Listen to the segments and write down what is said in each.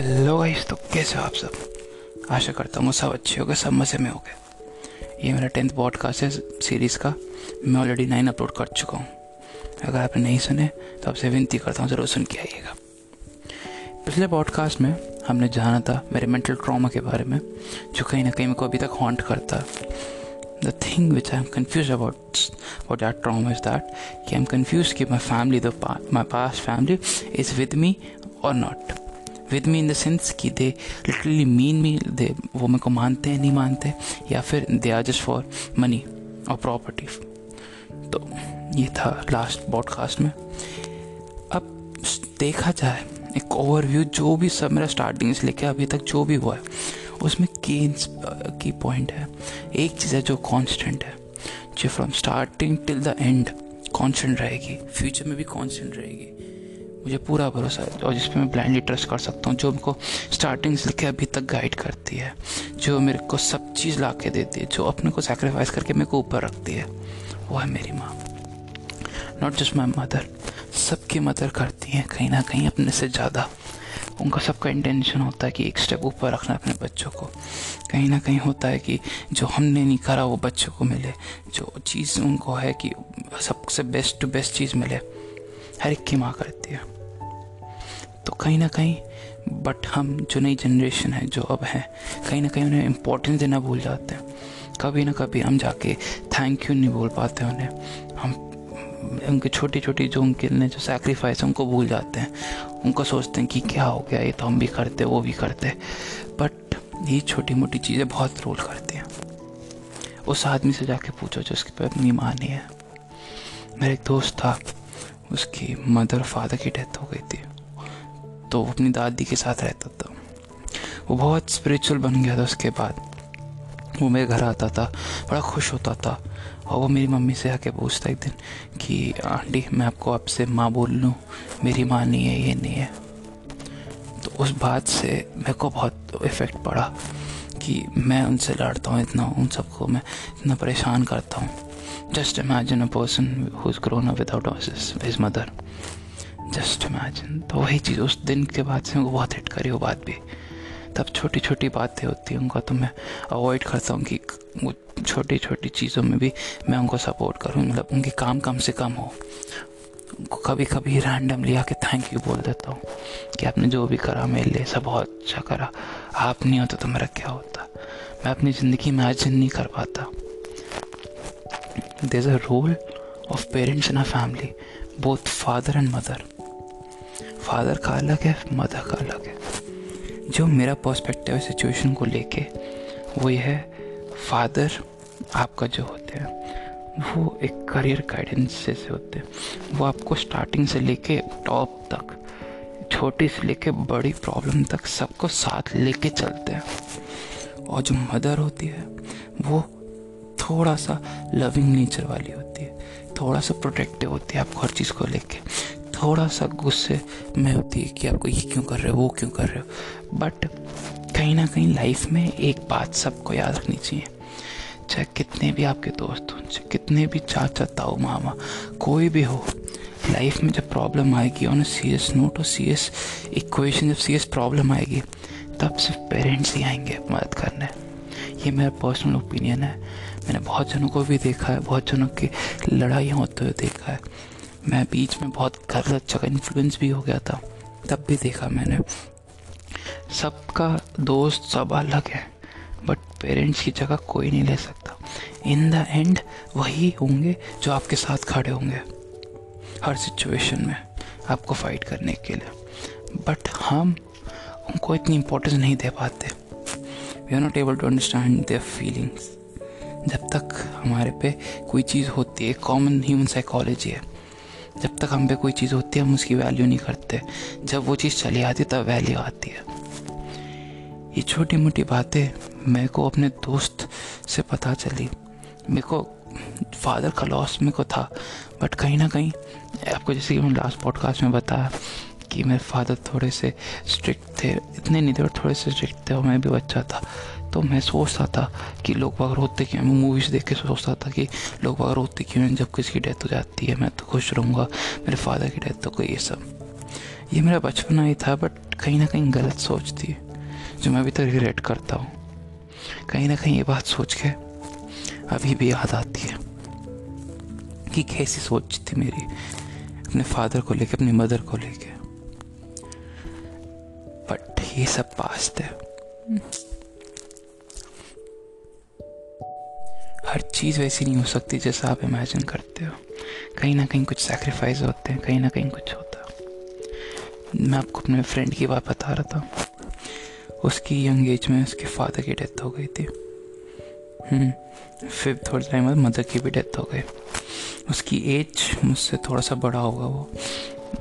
Hello guys तो कैसे हो आप सब? आशा करता हूँ सब अच्छे हो गए सब मज़े में हो गए ये मेरा टेंथ पॉडकास्ट है सीरीज़ का। मैं ऑलरेडी नाइन अपलोड कर चुका हूँ। अगर आपने नहीं सुने तो आपसे विनती करता हूँ, ज़रूर सुन के आइएगा। पिछले पॉडकास्ट में हमने जाना था मेरे मेंटल ट्रॉमा के बारे में, जो कहीं ना कहीं मेरे को अभी तक हॉन्ट करता the thing which I am confused about about that trauma is that कि आई एम कन्फ्यूज़ कि my family the my pass family is with me और not with me in the sense कि they literally mean मी दे वो मेरे को मानते हैं, नहीं मानते या फिर they are just for money और प्रॉपर्टी तो ये था लास्ट पॉडकास्ट में। अब देखा जाए, एक ओवरव्यू जो भी सब मेरा स्टार्टिंग से लेके अभी तक जो भी हुआ है, उसमें केन्स की पॉइंट है। एक चीज़ है जो कांस्टेंट है, जो from starting till the end constant रहेगी फ्यूचर में भी कांस्टेंट रहेगी। मुझे पूरा भरोसा है, और जिस पर मैं ब्लाइंडली ट्रस्ट कर सकता हूँ, जो मेरे को स्टार्टिंग से लेकर अभी तक गाइड करती है, जो मेरे को सब चीज़ ला के देती है, जो अपने को सेक्रीफाइस करके मेरे को ऊपर रखती है, वो है मेरी माँ। नॉट जस्ट माई मदर सबकी मदर करती हैं, कहीं ना कहीं अपने से ज़्यादा। उनका सबका इंटेंशन होता है कि एक स्टेप ऊपर रखना अपने बच्चों को। कहीं ना कहीं होता है कि जो हमने नहीं करा, वो बच्चों को मिले। जो चीज़ उनको है कि सबसे बेस्ट टू बेस्ट चीज़ मिले, हर एक की माँ करती है। तो कहीं ना कहीं बट हम जो नई जनरेशन है, जो अब है, कहीं ना कहीं उन्हें इम्पोर्टेंस देना भूल जाते हैं। कभी ना कभी हम जाके थैंक यू नहीं बोल पाते उन्हें। हम, उनकी छोटी छोटी जो उनके ने जो सेक्रीफाइस है, उनको भूल जाते हैं। उनको सोचते हैं कि क्या हो गया, ये तो हम भी करते, वो भी करते। बट ये छोटी मोटी चीज़ें बहुत रोल करती हैं। उस आदमी से जाके पूछो जो उसकी अपनी माँ नहीं है। मेरा एक दोस्त था, उसकी मदर फादर की डेथ हो गई थी। तो वो अपनी दादी के साथ रहता था। वो बहुत स्पिरिचुअल बन गया था उसके बाद। वो मेरे घर आता था, बड़ा खुश होता था और वो मेरी मम्मी से आके पूछता एक दिन कि, आंटी, मैं आपको आपसे माँ बोल लूँ, मेरी माँ नहीं है, ये नहीं है। तो उस बात से मेरे को बहुत इफ़ेक्ट पड़ा कि मैं उनसे लड़ता हूँ, इतना, उन सबको मैं इतना परेशान करता हूँ। Just imagine a person who is grown up without his mother just imagine तो वही चीज़ उस दिन के बाद से उनको बहुत हिट करी वो बात भी। तब छोटी छोटी बातें होती हैं, उनका तो मैं अवॉइड करता हूँ कि वो छोटी छोटी चीज़ों में भी मैं उनको सपोर्ट करूँ मतलब उनके काम कम से कम हो। उनको कभी कभी रैंडमली आके थैंक यू बोल देता हूँ कि आपने जो भी करा, मेरे लिए सब बहुत अच्छा करा। आप नहीं होते तो मेरा क्या होता? मैं अपनी ज़िंदगी इमेजिन नहीं कर पाता। There's a role of parents in a family, both father and mother father का अलग है, मदर का अलग है। जो मेरा पर्सपेक्टिव है सिचुएशन को लेके, वो ये है, फादर आपका जो होते हैं, वो एक करियर गाइडेंस से होते हैं। वो आपको स्टार्टिंग से लेके टॉप तक, छोटी से लेके बड़ी प्रॉब्लम तक सबको साथ लेके चलते हैं। और जो मदर होती है, वो थोड़ा सा लविंग नेचर वाली होती है। थोड़ा सा प्रोटेक्टिव होती है आपको हर चीज़ को लेके। थोड़ा सा गुस्से में होती है कि आपको ये क्यों कर रहे हो, वो क्यों कर रहे हो। बट कहीं ना कहीं लाइफ में एक बात सबको याद रखनी चाहिए। चाहे कितने भी आपके दोस्त हों, चाहे कितने भी चाचा, ताऊ, मामा, कोई भी हो लाइफ में जब प्रॉब्लम आएगी ऑन सीरियस नोट और सीरियस इक्वेशन जब सीरियस प्रॉब्लम आएगी, तब सिर्फ़ पेरेंट्स ही आएँगे मदद करने। ये मेरा पर्सनल ओपिनियन है। मैंने बहुत जनों को भी देखा है, बहुत जनों की लड़ाइयाँ होते हुए देखा है। मैं बीच में बहुत गलत जगह इन्फ्लुएंस भी हो गया था, तब भी देखा मैंने। सबका दोस्त सब अलग है बट पेरेंट्स की जगह कोई नहीं ले सकता। इन द एंड वही होंगे जो आपके साथ खड़े होंगे, हर सिचुएशन में, आपको फाइट करने के लिए। बट हम उनको इतनी इम्पोर्टेंस नहीं दे पाते। We are not able to understand their feelings जब तक हमारे पे कोई चीज़ होती है कॉमन ह्यूमन साइकोलॉजी है जब तक हम पे कोई चीज़ होती है, हम उसकी वैल्यू नहीं करते। जब वो चीज़ चली आती तब वैल्यू आती है। ये छोटी मोटी बातें मेरे को अपने दोस्त से पता चली। मेरे को फादर का लॉस मेरे को था। बट कहीं ना कहीं, आपको जैसे कि मैंने लास्ट पॉडकास्ट में बताया कि मेरे फादर थोड़े से स्ट्रिक्ट थे। इतने नहीं थे और थोड़े से स्ट्रिक्ट थे और मैं भी बच्चा था। तो मैं सोचता था कि लोग बाग रोते क्यों मैं मूवीज़ देख के सोचता था कि लोग बाग रोते क्यों हैं? जब किसी की डेथ हो जाती है, मैं तो खुश रहूँगा। मेरे फादर की डेथ हो गई ये सब। ये मेरा बचपना ही था बट कहीं ना कहीं गलत सोच थी, जो मैं अभी तक रिग्रेट करता हूँ। कहीं ना कहीं ये बात सोच के अभी भी याद आती है कि कैसी सोच थी मेरी अपने फादर को लेके, अपनी मदर को लेके। बट ये सब पास्ट है। हर चीज़ वैसी नहीं हो सकती जैसा आप इमेजिन करते हो। कहीं ना कहीं कुछ सेक्रीफाइस होते हैं कहीं ना कहीं कुछ होता मैं आपको अपने फ्रेंड की बात बता रहा था। उसकी यंग एज में उसके फादर की डेथ हो गई थी। हम्म, फिर थोड़े टाइम बाद मदर की भी डेथ हो गई। उसकी एज मुझसे थोड़ा सा बड़ा होगा वो।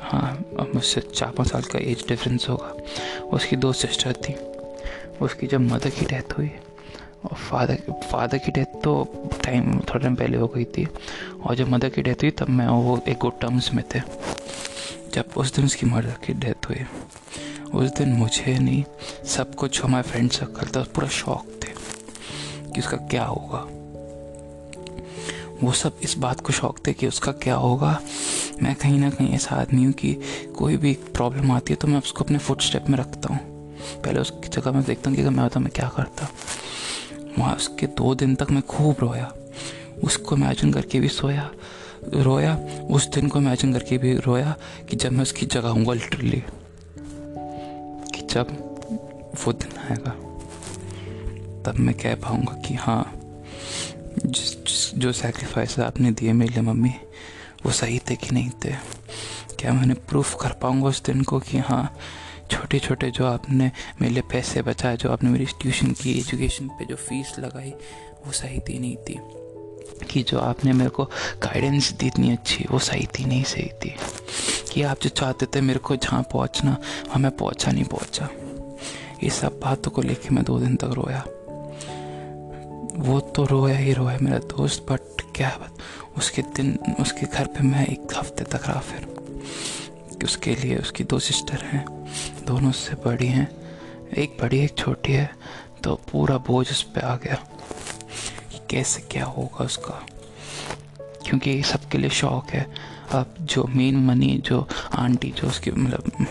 हाँ अब मुझसे चार पाँच साल का एज डिफरेंस होगा। उसकी दो सिस्टर थी। उसकी जब मदर की डेथ हुई और फादर फादर की डेथ तो टाइम थोड़े टाइम पहले हो गई थी। और जब मदर की डेथ हुई, तब मैं वो एक गुड टर्म्स में थे। जब उस दिन उसकी मदर की डेथ हुई, उस दिन मुझे नहीं, सब कुछ हमारे फ्रेंड सर्कल था, पूरा शौक थे कि उसका क्या होगा। वो सब इस बात को शौक थे कि उसका क्या होगा। मैं कहीं ना कहीं ऐसा आदमी हूँ कि कोई भी प्रॉब्लम आती है तो मैं उसको अपने फुट स्टेप में रखता हूँ। पहले उसकी जगह मैं देखता हूँ कि अगर मैं होता, मैं क्या करता। वहाँ उसके दो दिन तक मैं खूब रोया। उसको इमेजिन करके भी सोया रोया। उस दिन को इमेजिन करके भी रोया कि जब मैं उसकी जगह हूँ लिटरली कि जब वो दिन आएगा तब मैं कह पाऊँगा कि हाँ जिस, जिस जो सेक्रीफाइस आपने दिए मेरे लिए मम्मी वो सही थे कि नहीं थे। क्या मैंने प्रूफ कर पाऊँगा उस दिन को कि हाँ छोटे छोटे जो आपने मेरे लिए पैसे बचाए, जो आपने मेरी ट्यूशन की एजुकेशन पे जो फ़ीस लगाई, वो सही थी, नहीं थी। कि जो आपने मेरे को गाइडेंस दी इतनी अच्छी, वो सही थी, नहीं सही थी। कि आप जो चाहते थे मेरे को जहाँ पहुँचना, वहाँ मैं पहुँचा, नहीं पहुँचा। ये सब बातों को लेके मैं दो दिन तक रोया। वो तो रोया ही रोया मेरा दोस्त बट क्या बात, उसके दिन, उसके घर पे मैं एक हफ़्ते तक रहा फिर। उसके लिए उसकी दो सिस्टर हैं, दोनों से बड़ी हैं। एक बड़ी, एक छोटी है तो पूरा बोझ उस पर आ गया कि कैसे क्या होगा उसका। क्योंकि सबके लिए शौक है। अब जो मेन मनी जो आंटी, जो उसकी मतलब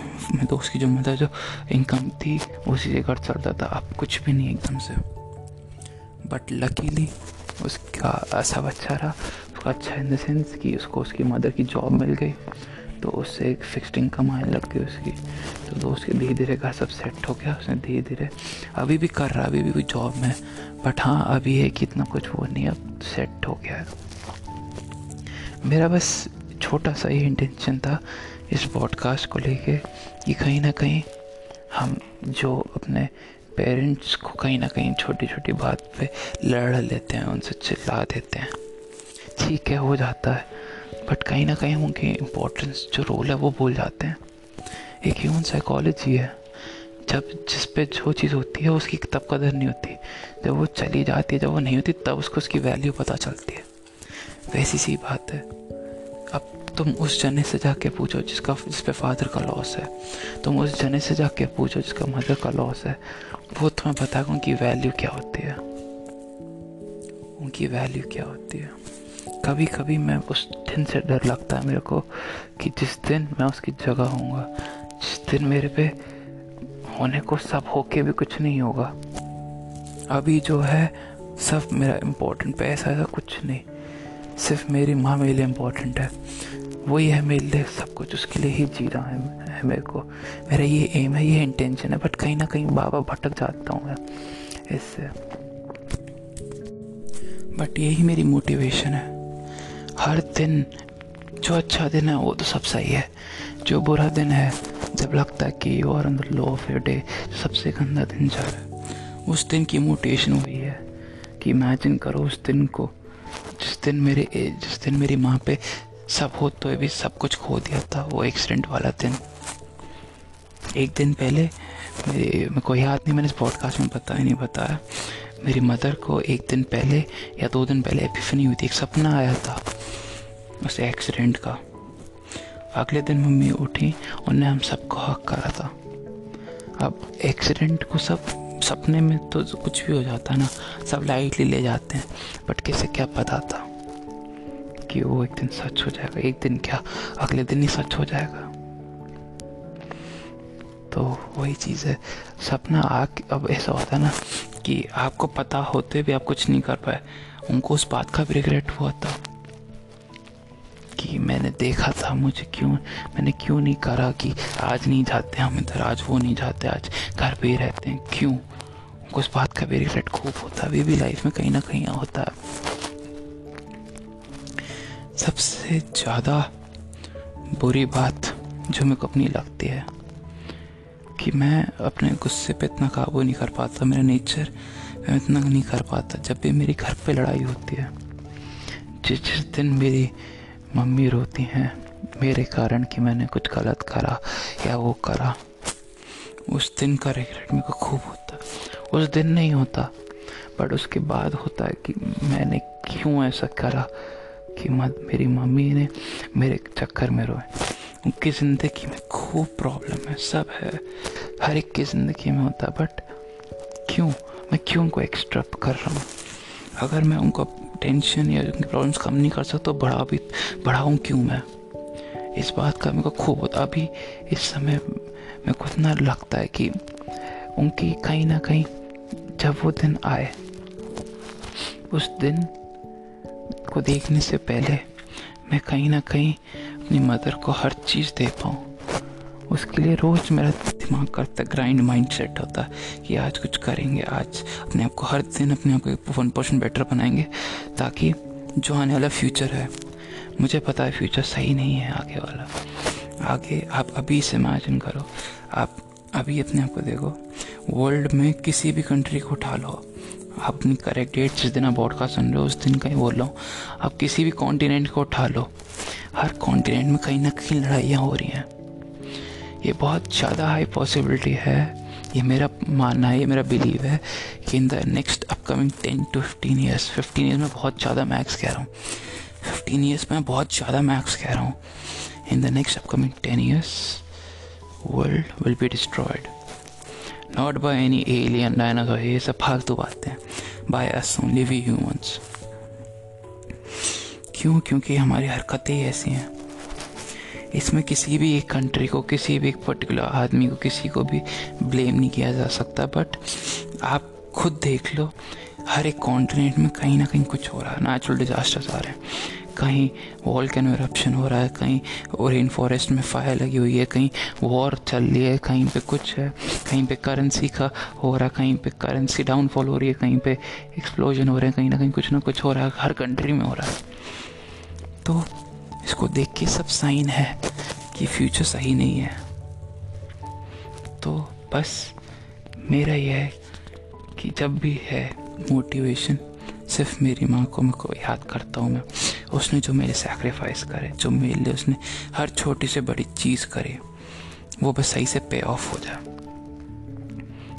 तो उसकी जो मतलब जो इनकम थी, उसी से घर चलता था। अब कुछ भी नहीं एकदम से। बट लकीली उसका ऐसा बच्चा रहा, उसका अच्छा इन द सेंस कि उसको उसकी मदर की जॉब मिल गई। तो उससे एक फिक्सड इनकम आने लग गई उसकी। तो दोस्त के धीरे धीरे का सब सेट हो गया, उसने धीरे धीरे अभी भी कर रहा अभी भी कोई जॉब में बट हाँ अभी है कि इतना कुछ वो नहीं अब सेट हो गया है। मेरा बस छोटा सा ही इंटेंशन था इस पॉडकास्ट को लेके कि कहीं ना कहीं हम जो अपने पेरेंट्स को कहीं ना कहीं छोटी छोटी बात पे लड़ लेते हैं, उनसे चिल्ला देते हैं। ठीक है, हो जाता है। बट कहीं ना कहीं उनकी इम्पोर्टेंस जो रोल है, वो भूल जाते हैं। एक ह्यूमन साइकोलॉजी है। जब जिस पे जो चीज़ होती है, उसकी तब कदर नहीं होती। जब वो चली जाती है, जब वो नहीं होती, तब उसको उसकी वैल्यू पता चलती है। वैसी सी बात है। अब तुम उस जने से जाके पूछो, जिसका, जिस पे फादर का लॉस है। तुम उस जने से जाके पूछो, जिसका मदर का लॉस है। वो तुम्हें बताएगा उनकी वैल्यू क्या होती है। उनकी वैल्यू क्या होती है। कभी कभी मैं उस दिन से डर लगता है मेरे को कि जिस दिन मैं उसकी जगह होऊँगा जिस दिन मेरे पे होने को सब होके भी कुछ नहीं होगा। अभी जो है सब मेरा इम्पोर्टेंट पैसा ऐसा कुछ नहीं। सिर्फ़ मेरी माँ मेरे लिए इम्पोर्टेंट है। वही है मेरे लिए सब कुछ उसके लिए ही जी रहा है, है मेरे को। मेरा ये एम है ये इंटेंशन है बट कहीं ना कहीं बाबा भटक जाता हूँ मैं इससे। बट यही मेरी मोटिवेशन है। हर दिन जो अच्छा दिन है, वो तो सब सही है। जो बुरा दिन है, जब लगता है कि you are the low of your day सबसे गंदा दिन जा रहा है। उस दिन की मोटिवेशन हुई है कि इमेजिन करो उस दिन को, जिस दिन मेरे, जिस दिन मेरी माँ पे सब हो तो भी सब कुछ खो दिया था, वो एक्सीडेंट वाला दिन। एक दिन पहले, मेरे मेरे को याद नहीं, मैंने इस पॉडकास्ट में बताया, नहीं बताया। मेरी मदर को एक दिन पहले या दो दिन पहले एपिफनी हुई थी, एक सपना आया था उस एक्सीडेंट का। अगले दिन मम्मी उठी उन्हें हम सबको हक करा था। अब एक्सीडेंट को सब सपने में तो कुछ भी हो जाता है ना, सब लाइटली ले जाते हैं बट किसे क्या पता था कि वो एक दिन सच हो जाएगा, एक दिन क्या, अगले दिन ही सच हो जाएगा। तो वही चीज़ है, सपना आ, अब ऐसा होता है ना कि आपको पता होते भी आप कुछ नहीं कर पाए। उनको उस बात का भी रिग्रेट हुआ था कि मैंने देखा था मुझे क्यों, मैंने क्यों नहीं करा कि आज नहीं जाते हम इधर, आज वो नहीं जाते, आज घर पे ही रहते हैं। क्यों? उनको उस बात का भी रिग्रेट खूब होता है अभी भी लाइफ में कहीं ना कहीं होता है। सबसे ज़्यादा बुरी बात जो मेरे को अपनी लगती है कि मैं अपने गुस्से पे इतना काबू नहीं कर पाता, मेरा नेचर मैं इतना नहीं कर पाता जब भी मेरी घर पे लड़ाई होती है। जिस जिस दिन मेरी मम्मी रोती हैं, मेरे कारण कि मैंने कुछ गलत करा या वो करा, उस दिन का रिग्रेट मेरे को खूब होता। उस दिन नहीं होता बट उसके बाद होता है कि मैंने क्यों ऐसा करा कि मत, मेरी मम्मी ने मेरे चक्कर में रोए। उनकी ज़िंदगी में खूब प्रॉब्लम है, सब है। हर एक की ज़िंदगी में होता है बट क्यों? मैं क्यों उनको एक्स्ट्रा कर रहा हूँ? अगर मैं उनको टेंशन या उनकी प्रॉब्लम्स कम नहीं कर सकता तो बढ़ा भी बढ़ाऊँ क्यों मैं? इस बात का मेरे को खूब होता अभी इस समय मेरे को इतना लगता है कि उनकी कहीं ना कहीं जब वो दिन आए, उस दिन को देखने से पहले मैं कहीं ना कहीं अपनी मदर को हर चीज़ दे पाऊँ। उसके लिए रोज़ मेरा दिमाग करता ग्राइंड माइंड सेट होता कि आज कुछ करेंगे, आज अपने आप को हर दिन अपने आप को वन परसेंट बेटर बनाएँगे ताकि जो आने वाला फ्यूचर है, मुझे पता है फ्यूचर सही नहीं है आगे वाला। आगे आप अभी से इमेजिन करो, आप अभी अपने आप को देखो वर्ल्ड में किसी भी कंट्री को उठा लो। आप अपनी करेक्ट डेट जिस दिन आप पॉडकास्ट सुन रहे हो, उस दिन का ही बोल रहा हूँ, आप किसी भी कॉन्टिनेंट को उठा लो। हर कॉन्टिनेंट में कहीं ना कहीं लड़ाइयाँ हो रही हैं। ये बहुत ज़्यादा हाई पॉसिबिलिटी है। ये मेरा मानना है, ये मेरा बिलीव है कि in the next upcoming ten to fifteen years fifteen years में बहुत ज़्यादा मैक्स कह रहा हूँ। फिफ्टीन ईयर्स में बहुत ज़्यादा मैक्स कह रहा हूँ। In the next upcoming ten years world will be destroyed not by any alien dinosaur ये सब फालतू बातें by us only we humans क्यों? क्योंकि हमारी हरकतें ही ऐसी हैं। इसमें किसी भी एक कंट्री को, किसी भी एक पर्टिकुलर आदमी को, किसी को भी ब्लेम नहीं किया जा सकता। बट आप खुद देख लो, हर एक कॉन्टिनेंट में कहीं ना कहीं कुछ हो रहा है। नेचुरल डिजास्टर्स आ रहे हैं। कहीं वॉल कैन एरप्शन हो रहा है, कहीं रेन फॉरेस्ट में फायर लगी हुई है, कहीं वॉर चल रही है, कहीं पे कुछ है, कहीं पे करेंसी का हो रहा है, कहीं पे करेंसी डाउनफॉल हो रही है, कहीं पे एक्सप्लोजन हो रहे हैं, कहीं ना कहीं कुछ ना कुछ हो रहा है, हर कंट्री में हो रहा है। तो इसको देख के सब साइन है कि फ्यूचर सही नहीं है। तो बस मेरा यह है कि जब भी है मोटिवेशन सिर्फ़ मेरी माँ को मैं को याद करता हूँ मैं। उसने जो मेरे सेक्रीफाइस करे, जो मेरे लिए उसने हर छोटी से बड़ी चीज़ करे, वो बस सही से पे ऑफ़ हो जाए।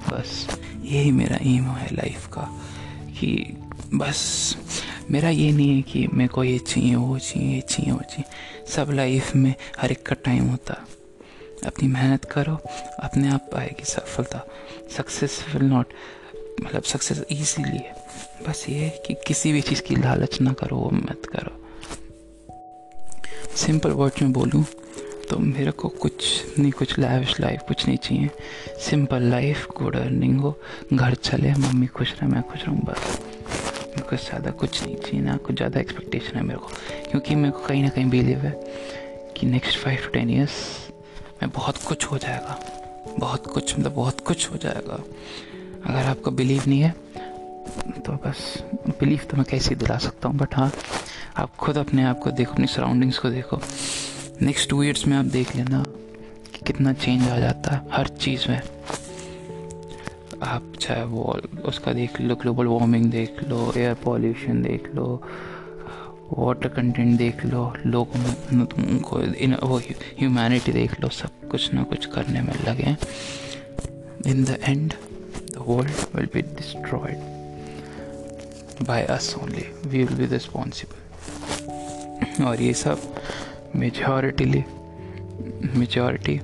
बस यही मेरा एम है लाइफ का कि बस मेरा ये नहीं है कि मेरे को ये चाहिए, वो चाहिए, ये चाहिए, वो चाहिए। सब लाइफ में हर एक का टाइम होता। अपनी मेहनत करो, अपने आप आएगी सफलता। सक्सेसफुल नॉट मतलब सक्सेस ईजीली है। बस ये है कि किसी भी चीज़ की लालच ना करो, वो मत करो। सिंपल वर्ड में बोलूँ तो मेरे को कुछ नहीं, कुछ लाइफ लाइफ कुछ नहीं चाहिए। सिंपल लाइफ गुड अर्निंग हो, घर चले, मम्मी खुश रहे, मैं खुश रहूँ, बस। मेरे को ज़्यादा कुछ नहीं चाहिए, ना कुछ ज़्यादा एक्सपेक्टेशन है मेरे को। क्योंकि मेरे को कहीं ना कहीं बिलीव है कि next five to ten years में बहुत कुछ हो जाएगा। बहुत कुछ मतलब बहुत कुछ हो जाएगा। अगर आपको बिलीव नहीं है तो बस बिलीव तो मैं कैसे दिला सकता हूँ बट हाँ आप खुद अपने आप को देखो, अपनी सराउंडिंग्स को देखो। नेक्स्ट टू ईयर्स में आप देख लेना कि कितना चेंज आ जाता है हर चीज़ में। आप चाहे वो, उसका देख लो ग्लोबल वार्मिंग देख लो एयर पॉल्यूशन देख लो वाटर कंटेंट देख लो, लोगों उनको इन, वो ह्यूमैनिटी देख लो, सब कुछ ना कुछ करने में लगे in the end the world will be destroyed by us only we will be responsible और ये सब मेजॉरिटीली मेजॉरिटी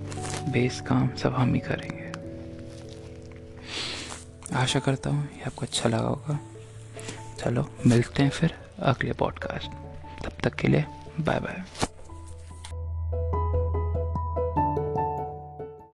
बेस काम सब हम ही करेंगे। आशा करता हूँ ये आपको अच्छा लगा होगा। चलो, मिलते हैं फिर अगले पॉडकास्ट तब तक के लिए बाय बाय